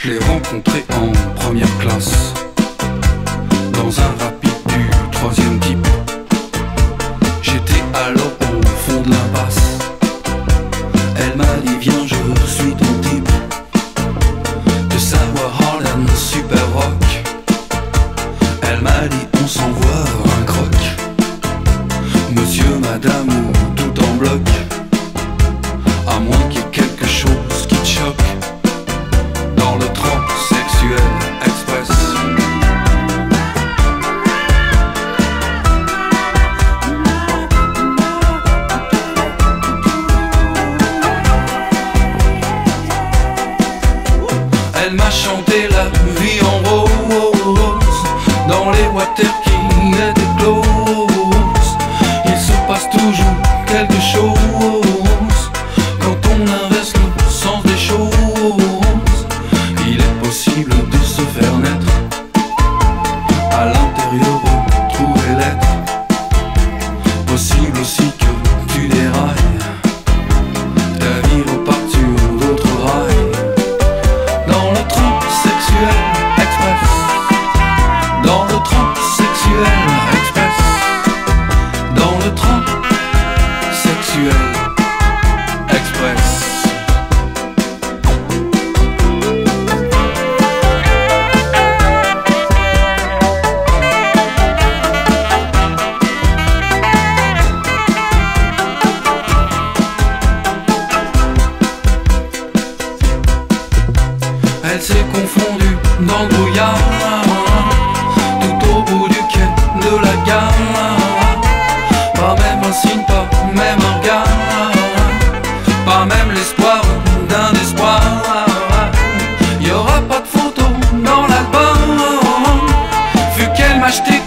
Je l'ai rencontré en première classe, dans un rapide du troisième type. J'étais alors au fond de l'impasse. Elle m'a dit Viens, je suis ton type. De savoir Harlem, super rock. Elle m'a dit On s'envoie un croc. Monsieur, madame ou tout en bloc. À moins qu'il y ait Elle m'a chanté la vie en rose dans les water qui étaient closes. Il se passe toujours quelque chose quand on inverse le sens des choses. Il est possible de se faire naître s'est confondu dans le brouillard Tout au bout du quai de la gare. Pas même un signe, pas même un regard. Pas même l'espoir d'un espoir. Y'aura pas de photo dans l'album. Vu qu'elle m'achetait